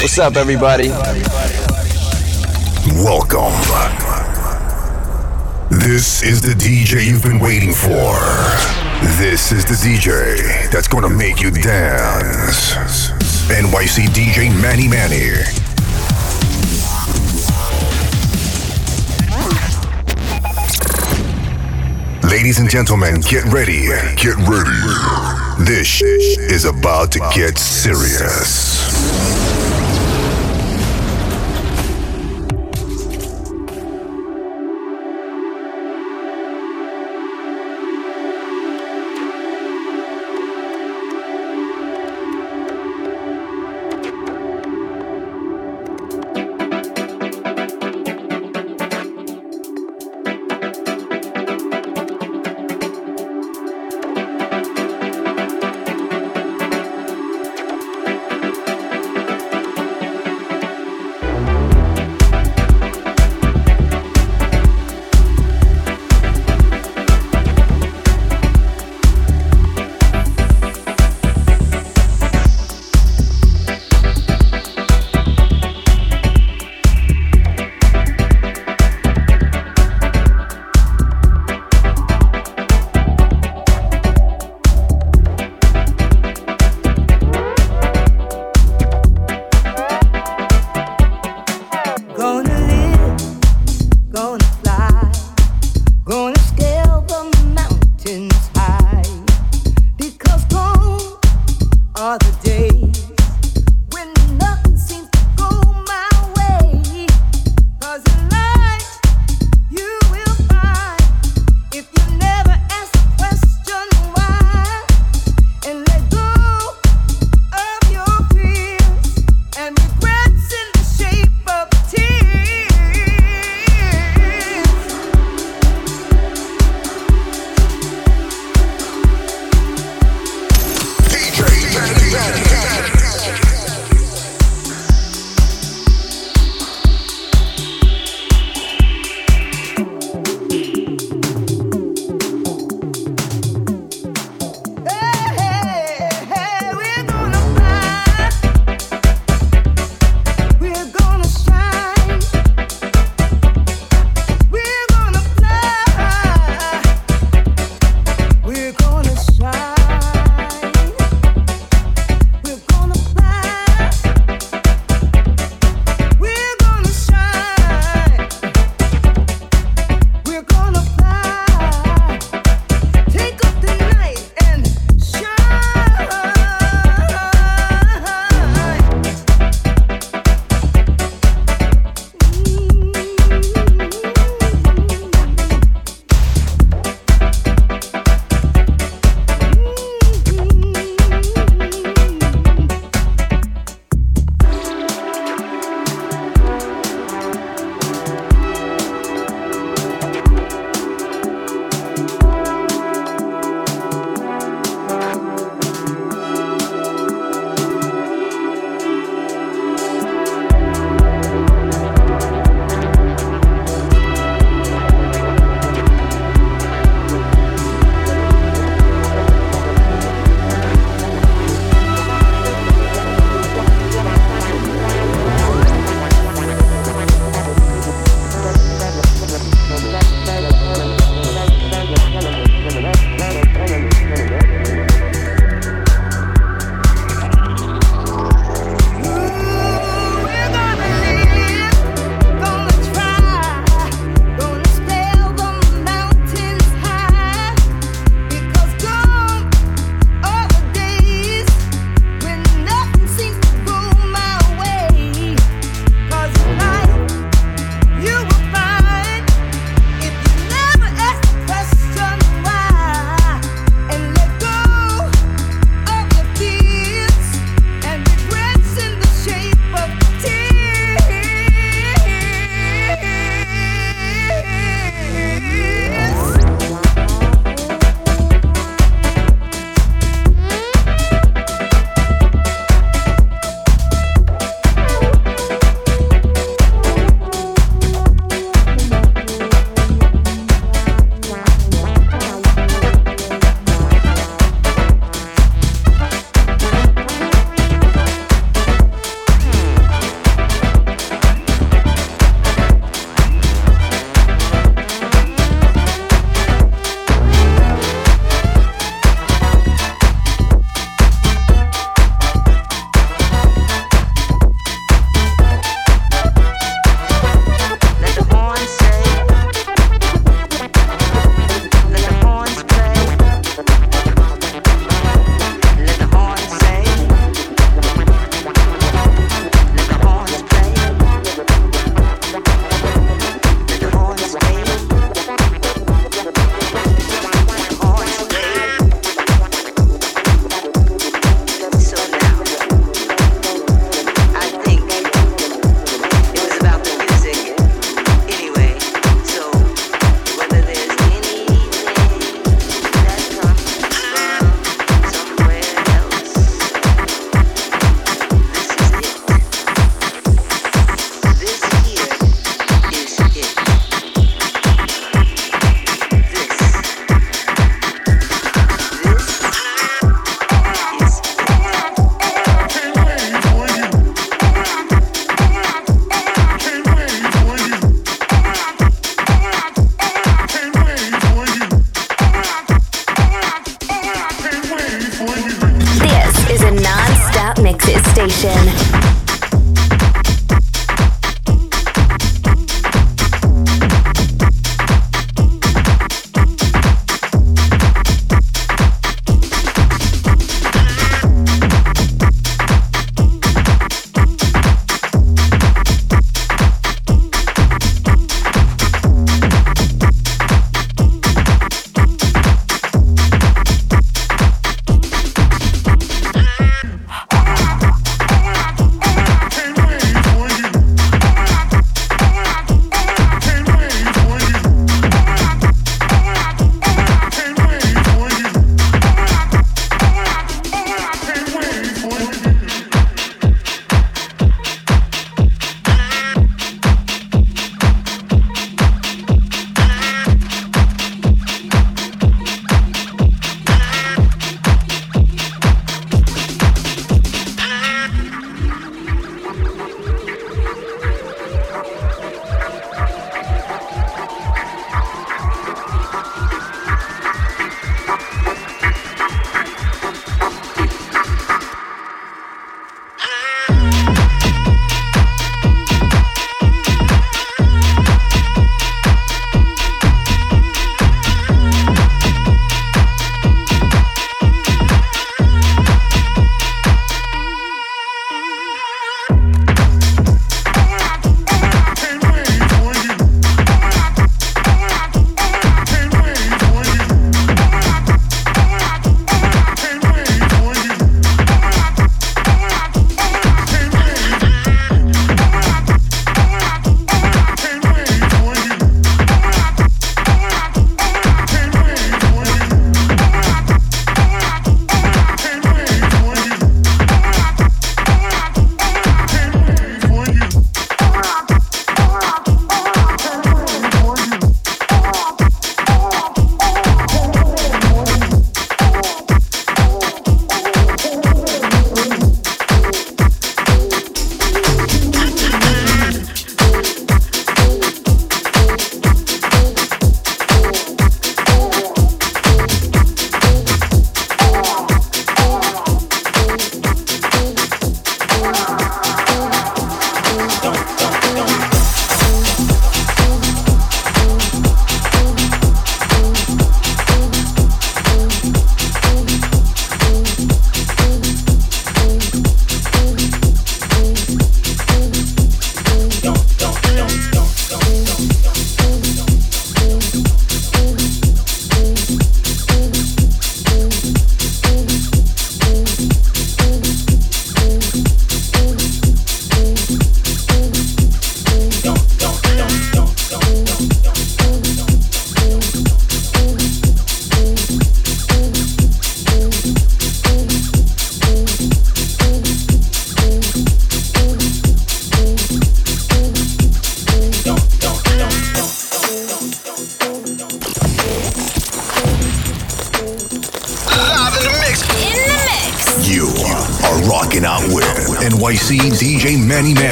What's up, everybody? Welcome. This is the DJ you've been waiting for. This is the DJ that's gonna make you dance. NYC DJ Manny Manny. Ladies and gentlemen, get ready. Get ready. This is about to get serious.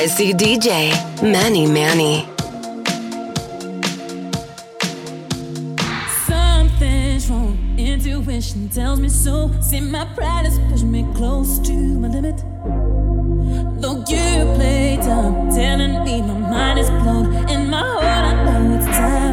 NYC DJ, Manny Manny. Something's wrong, intuition tells me so. See, my pride is pushing me close to my limit. Though you play dumb, telling me my mind is blown, and my heart, I know it's time.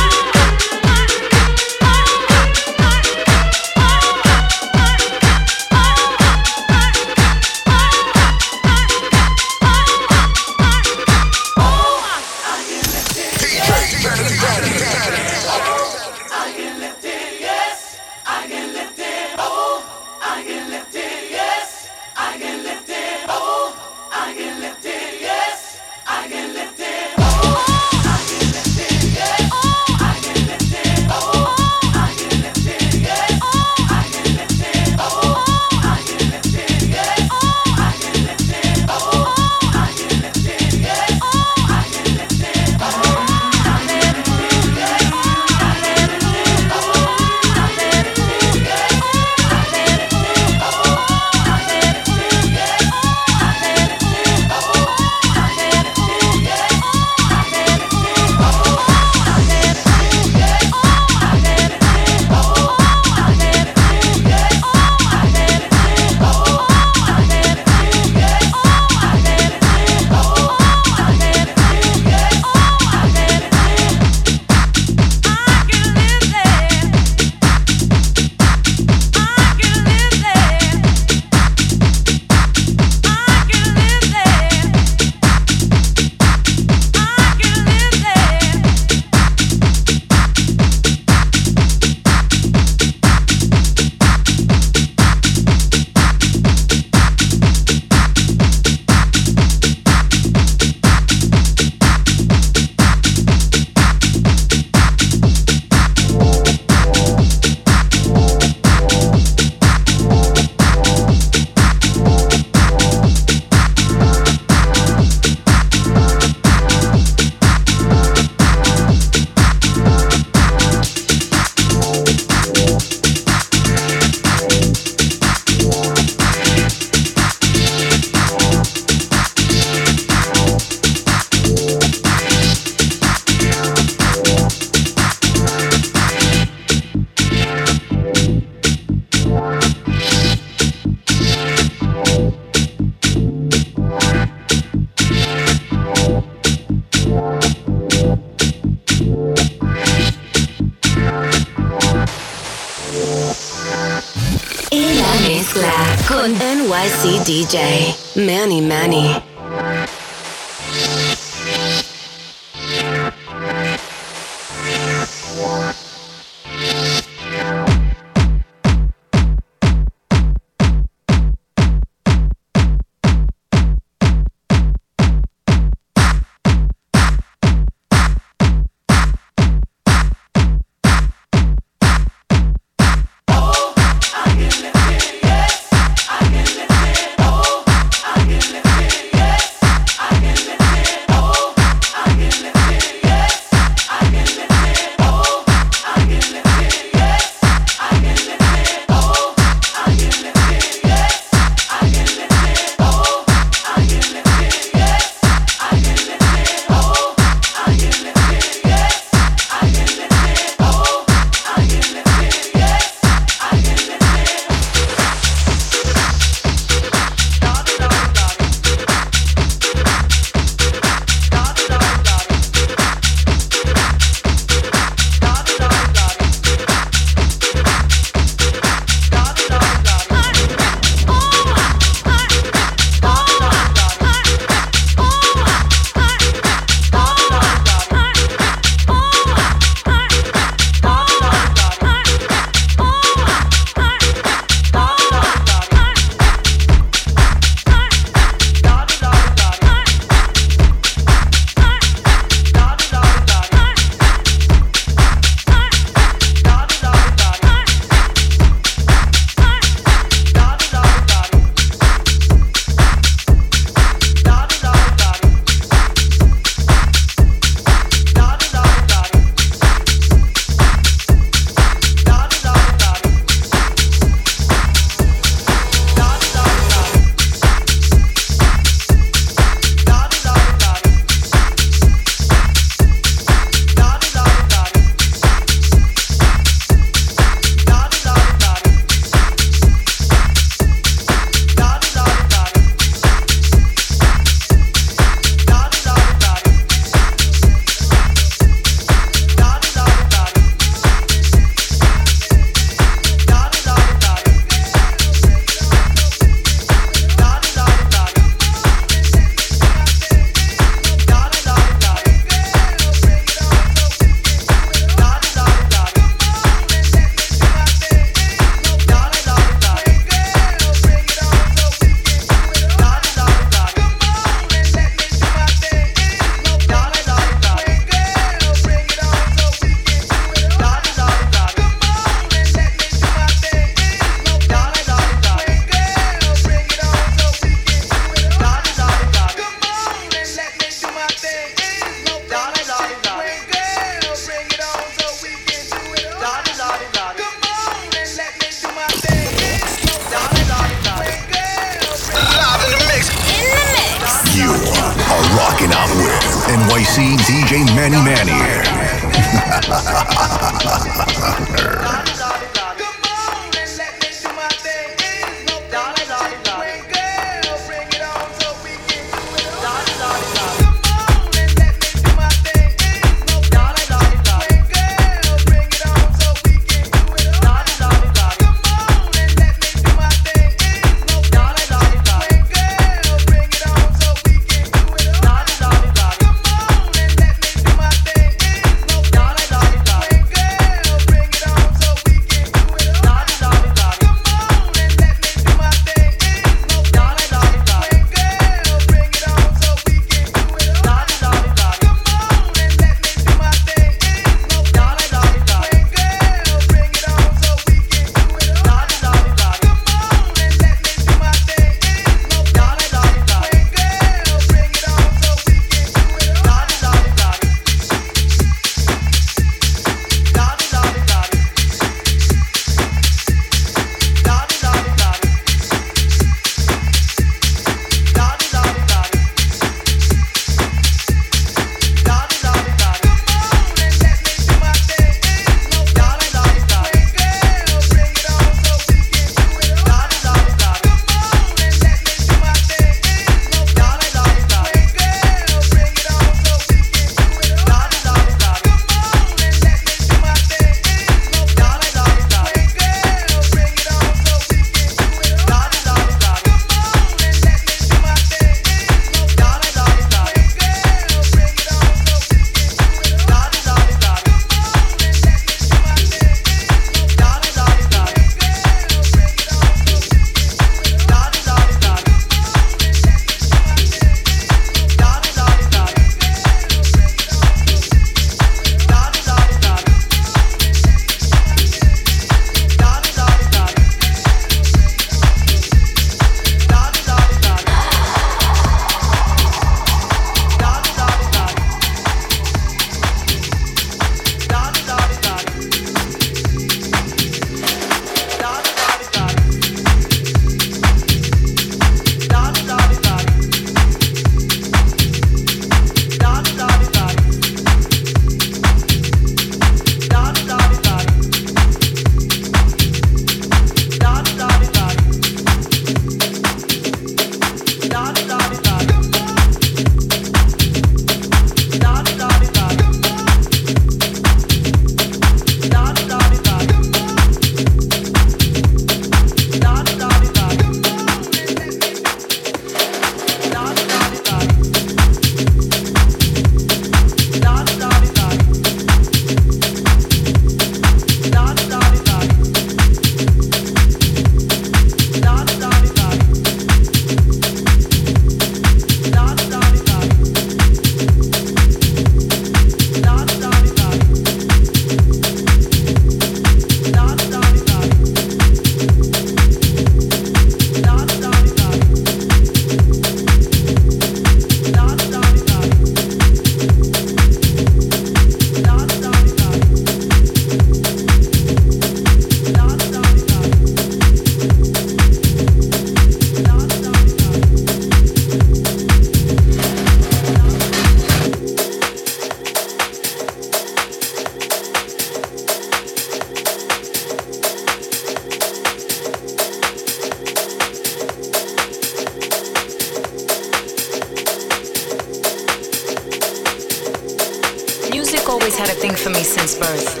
A thing for me since birth.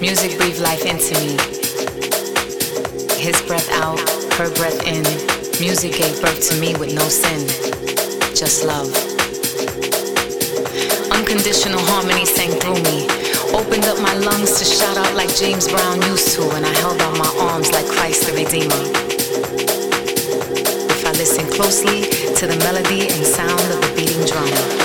Music breathed life into me. His breath out, her breath in. Music gave birth to me with no sin, just love. Unconditional harmony sang through me. Opened up my lungs to shout out like James Brown used to, and I held out my arms like Christ the Redeemer. If I listen closely to the melody and sound of the beating drum.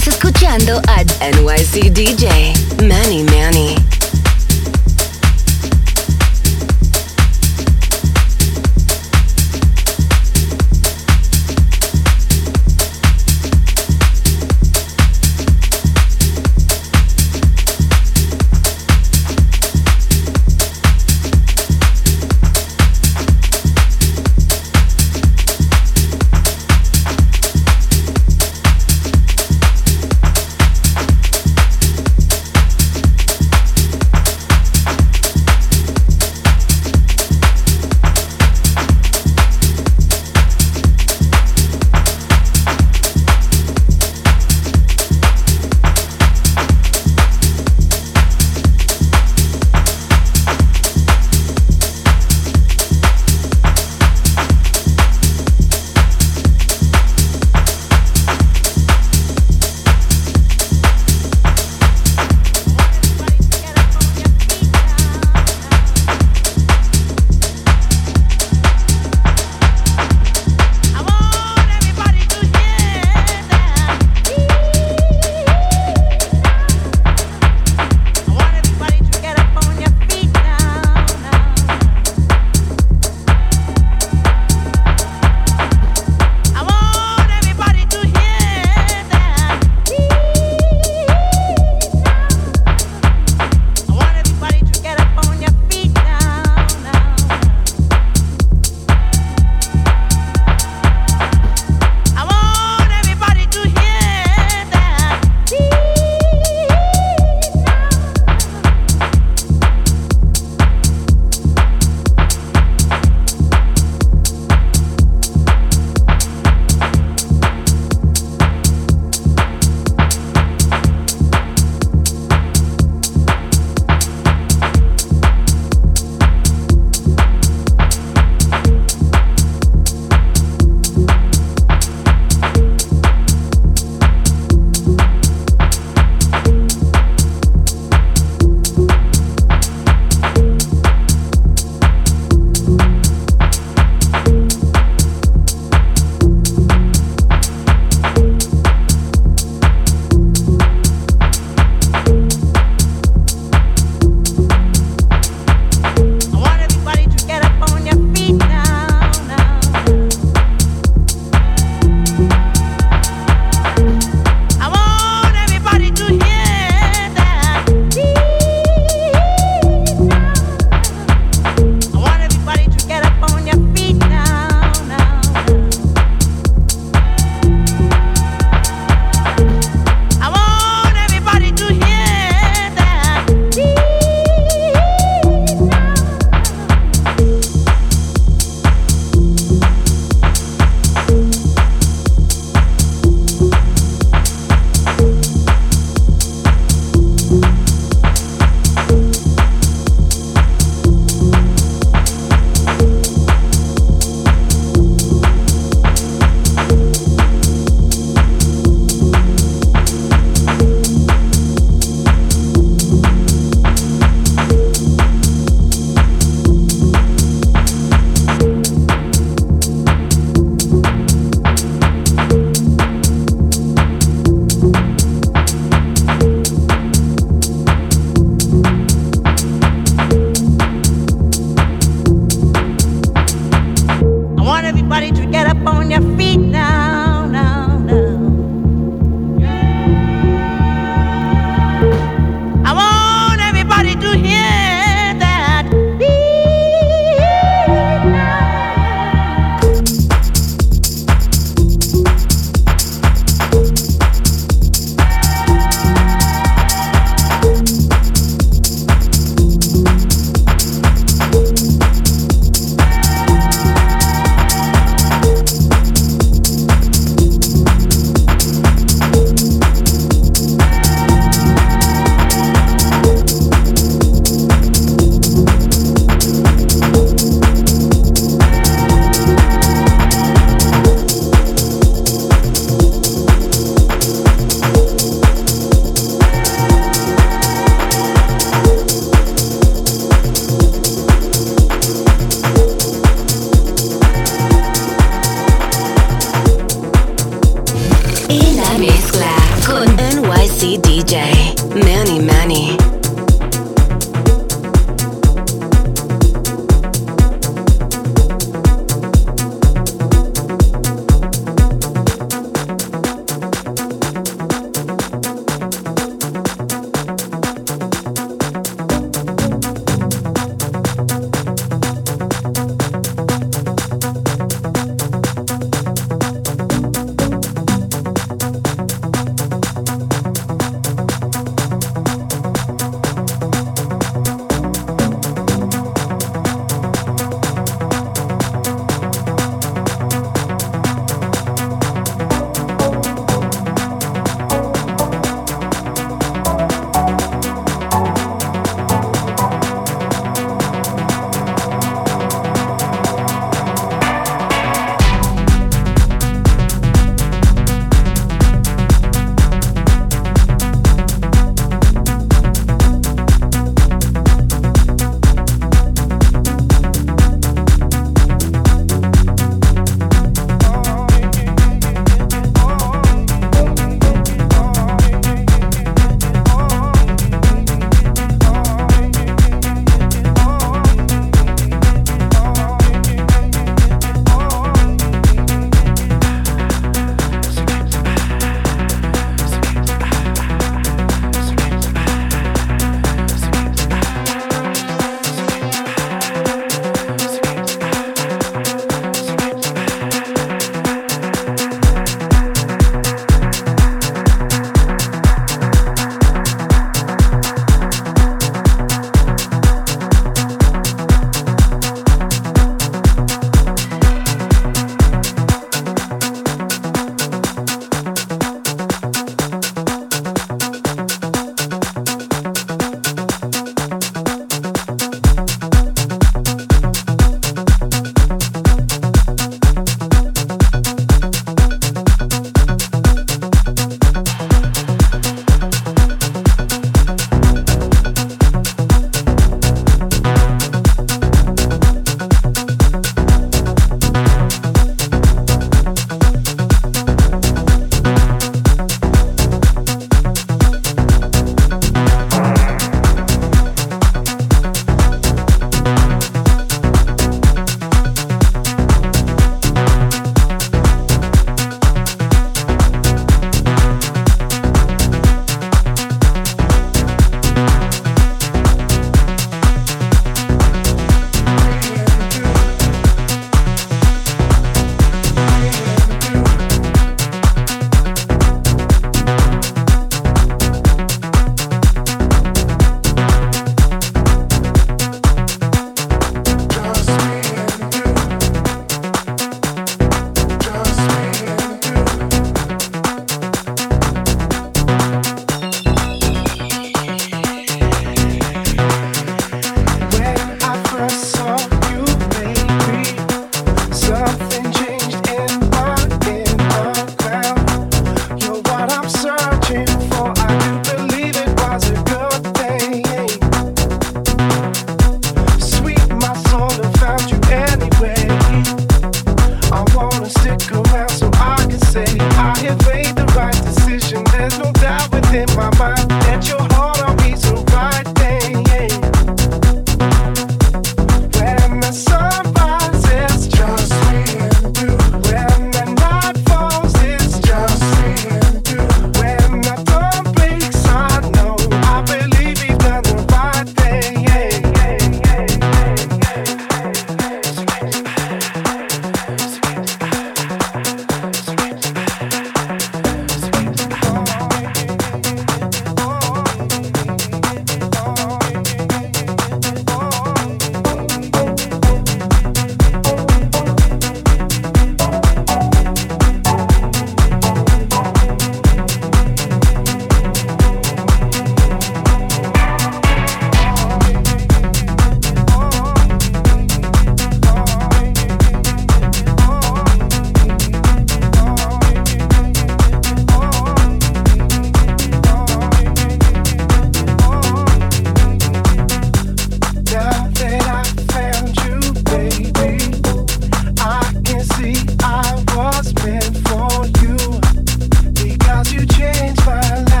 Estás escuchando a NYC DJ Manny Manny.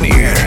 Kenny.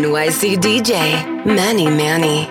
NYC DJ Manny Manny.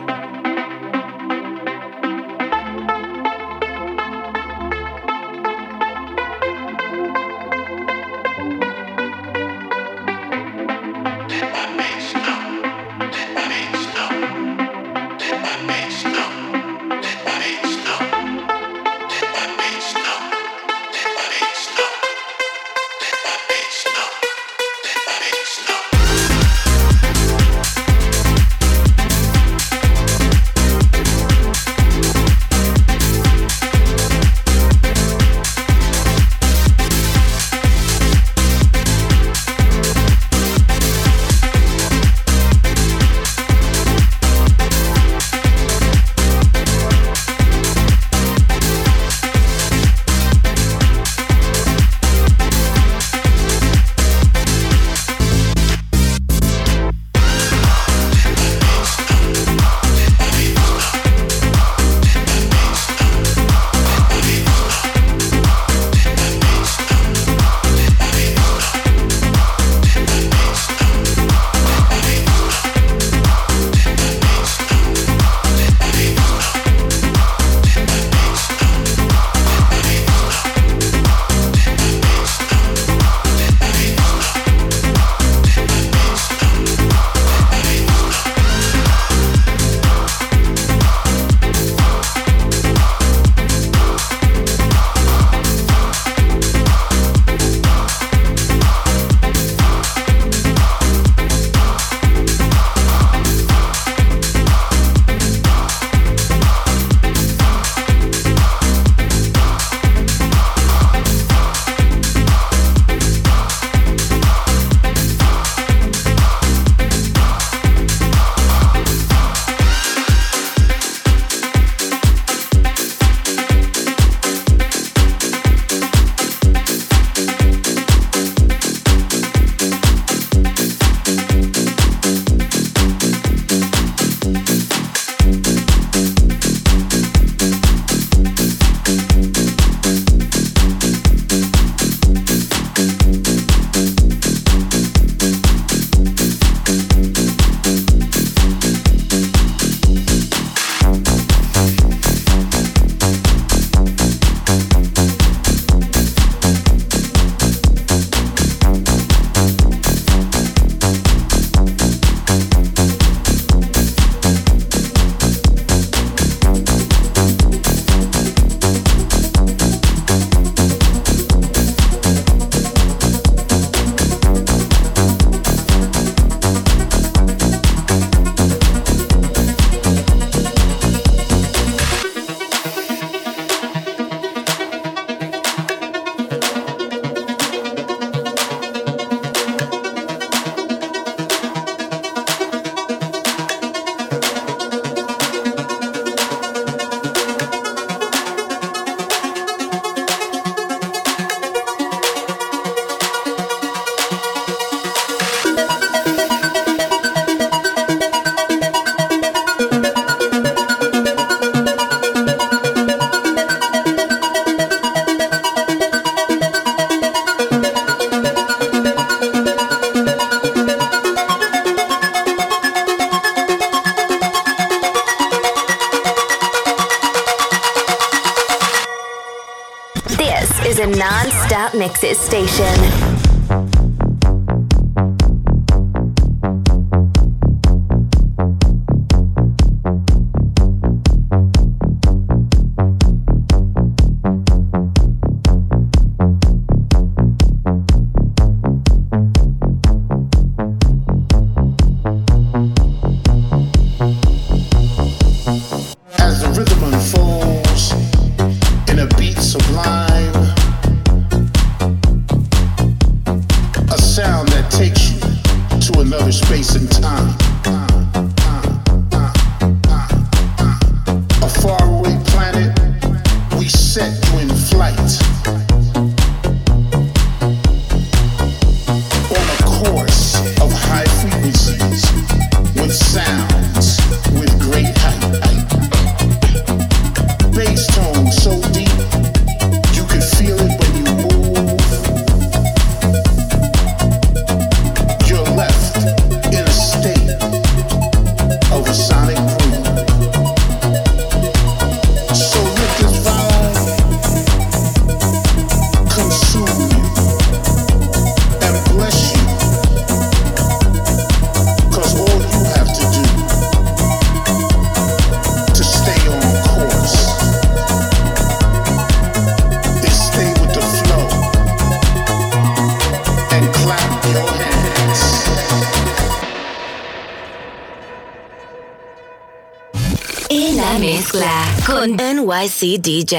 Mezcla con NYC DJ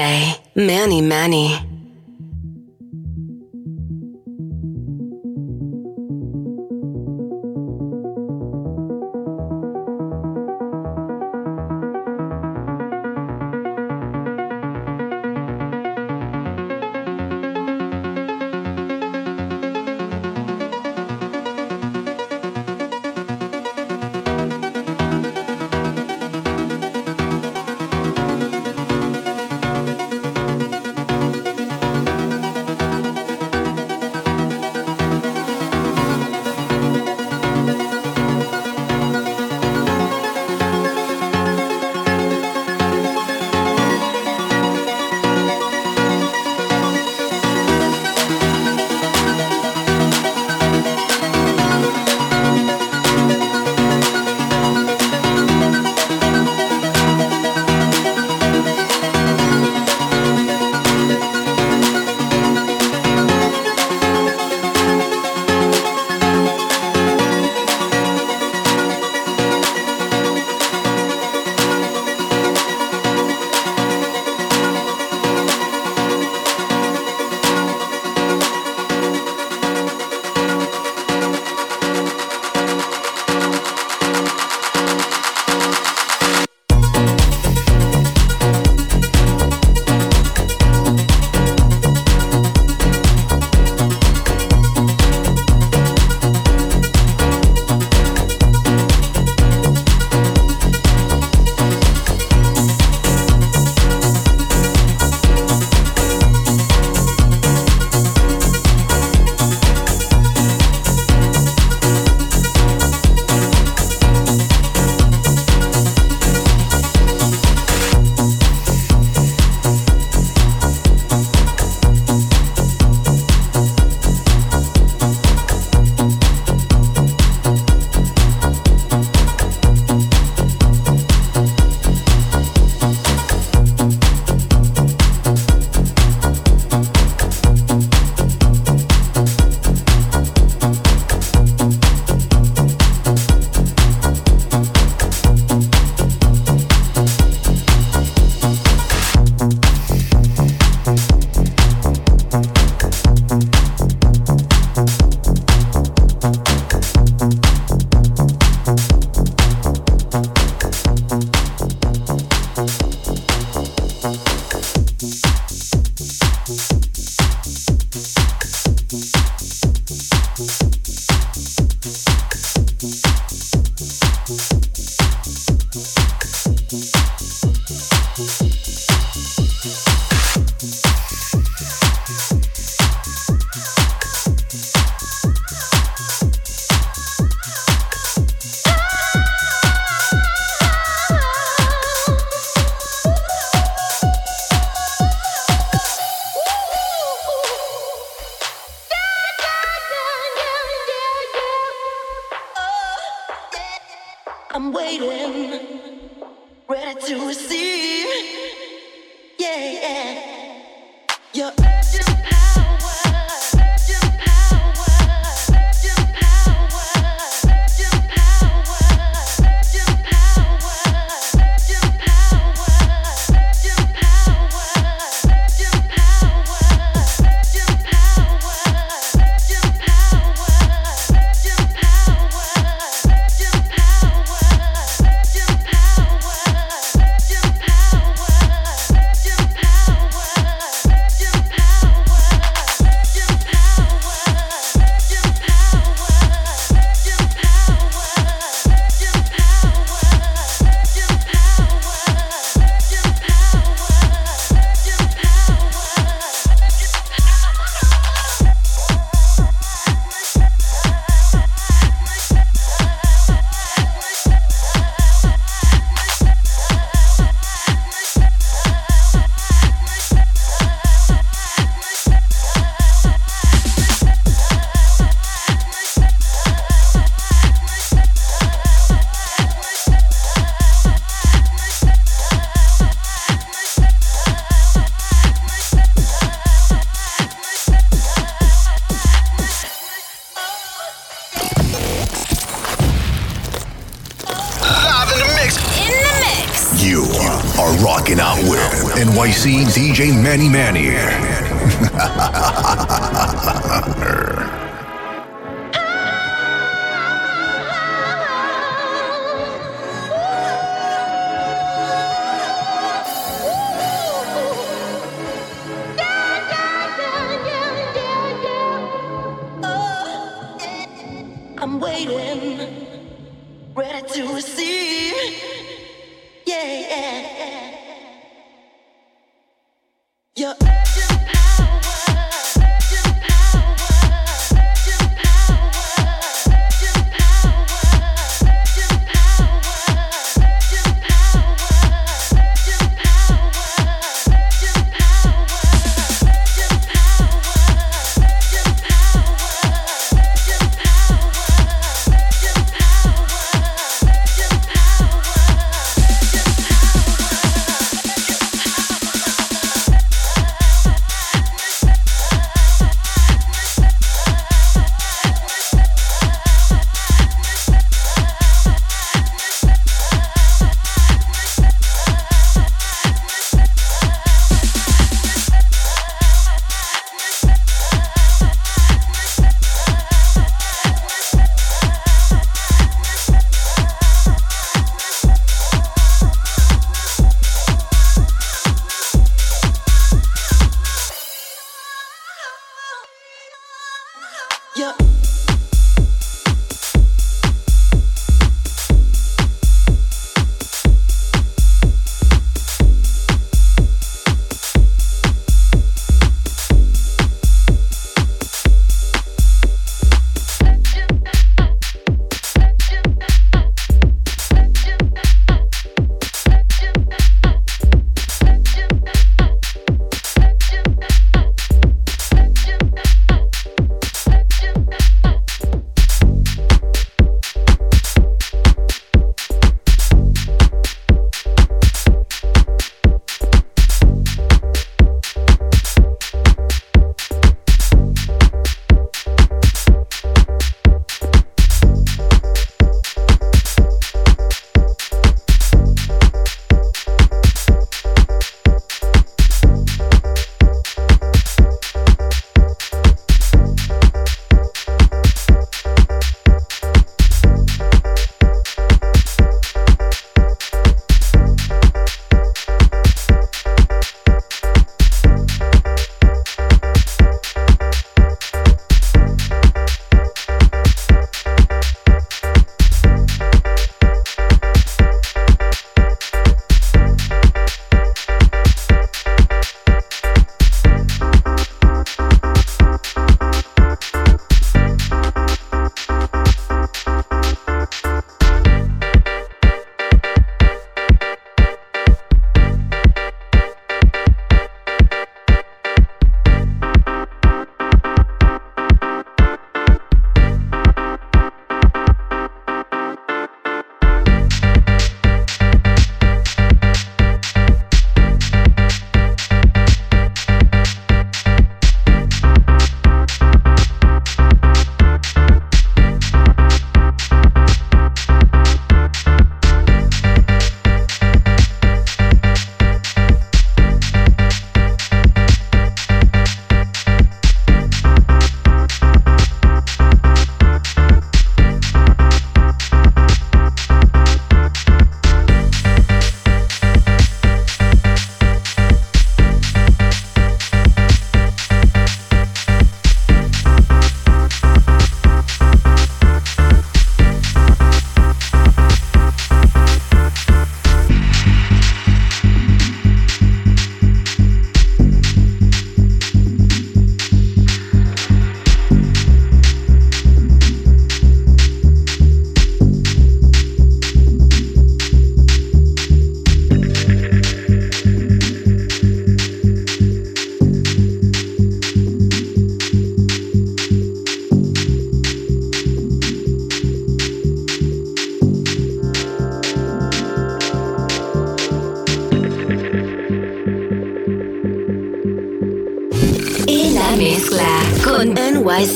Manny Manny. Manny Manny. Yeah.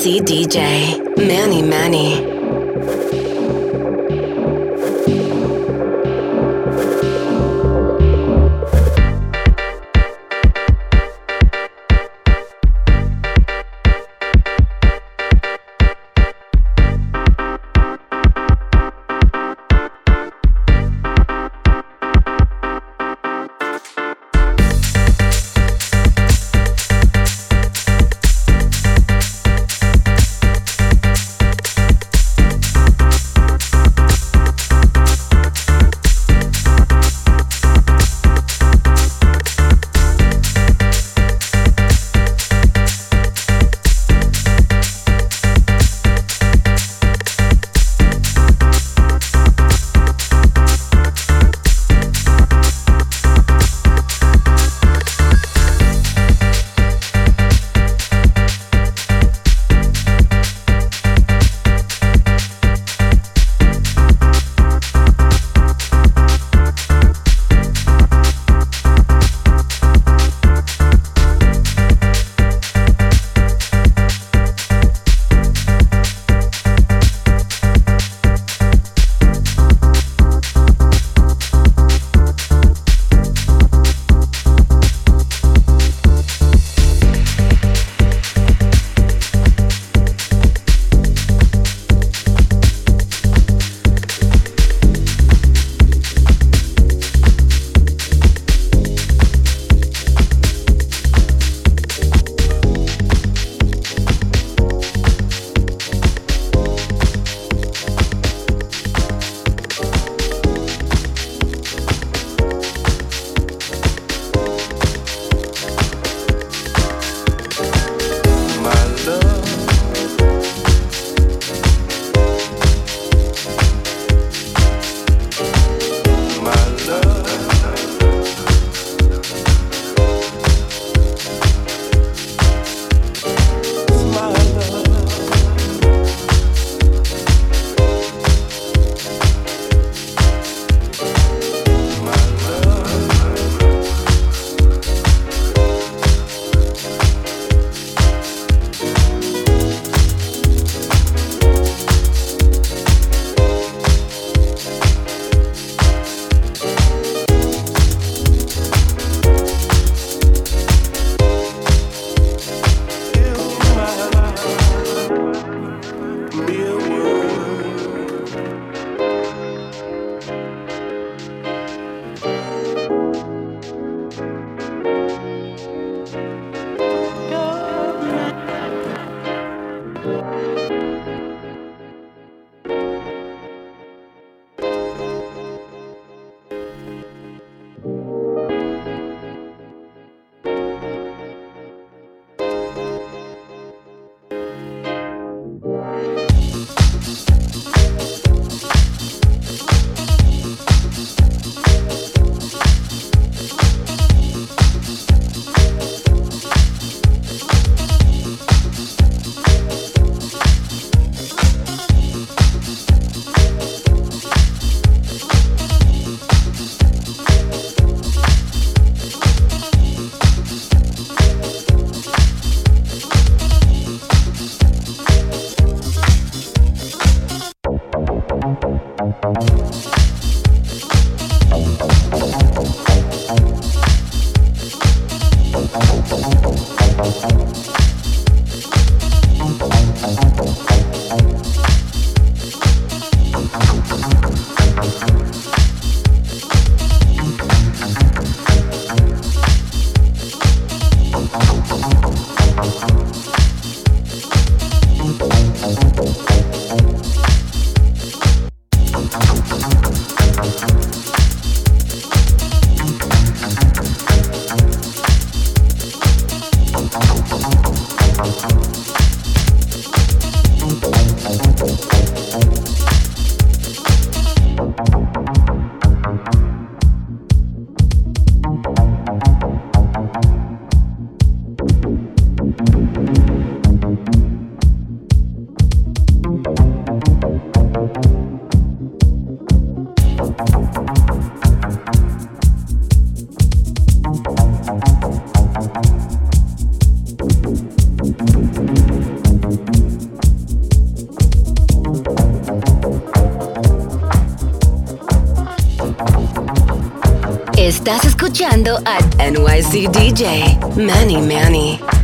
Fancy DJ. Escuchando a NYC DJ Manny Manny.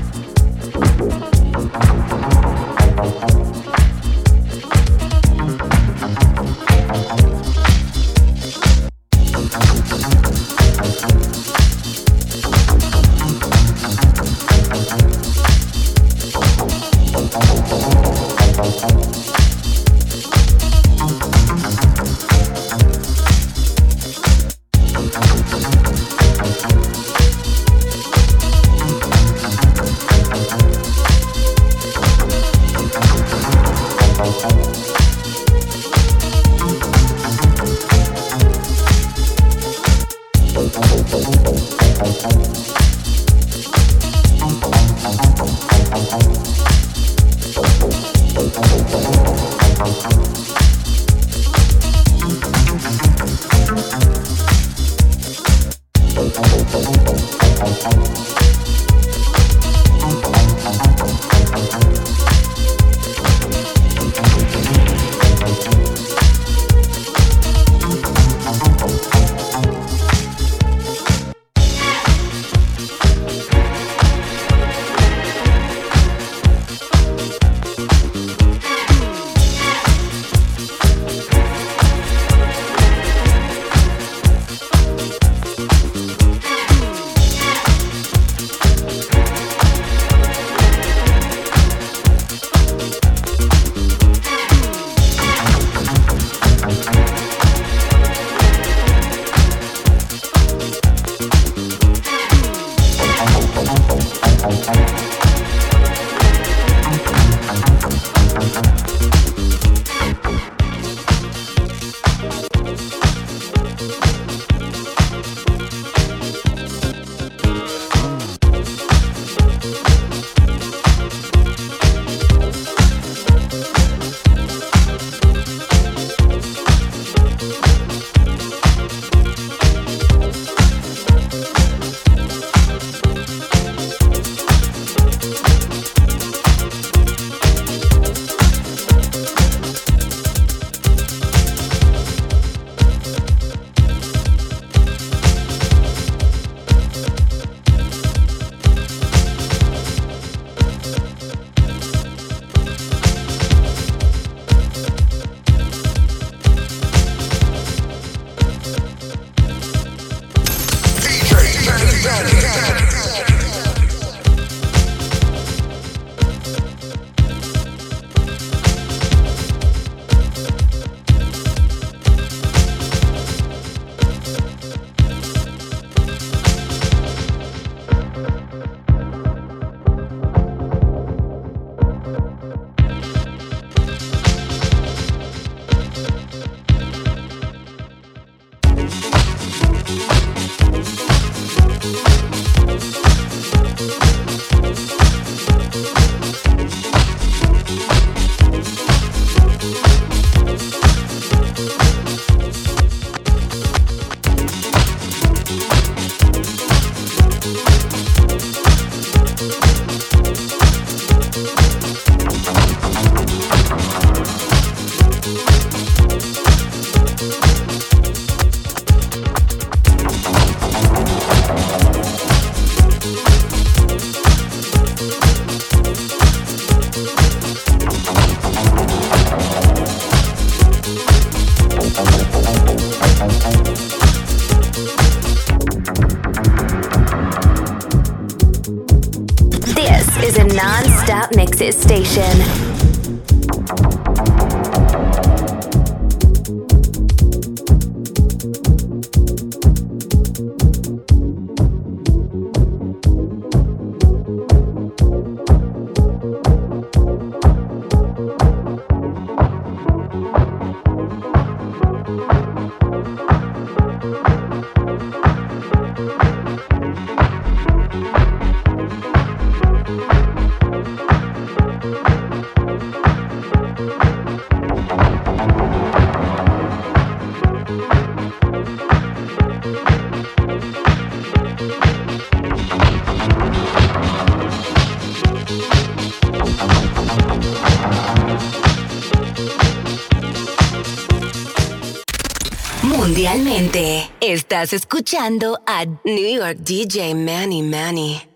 Estás escuchando a New York DJ Manny Manny.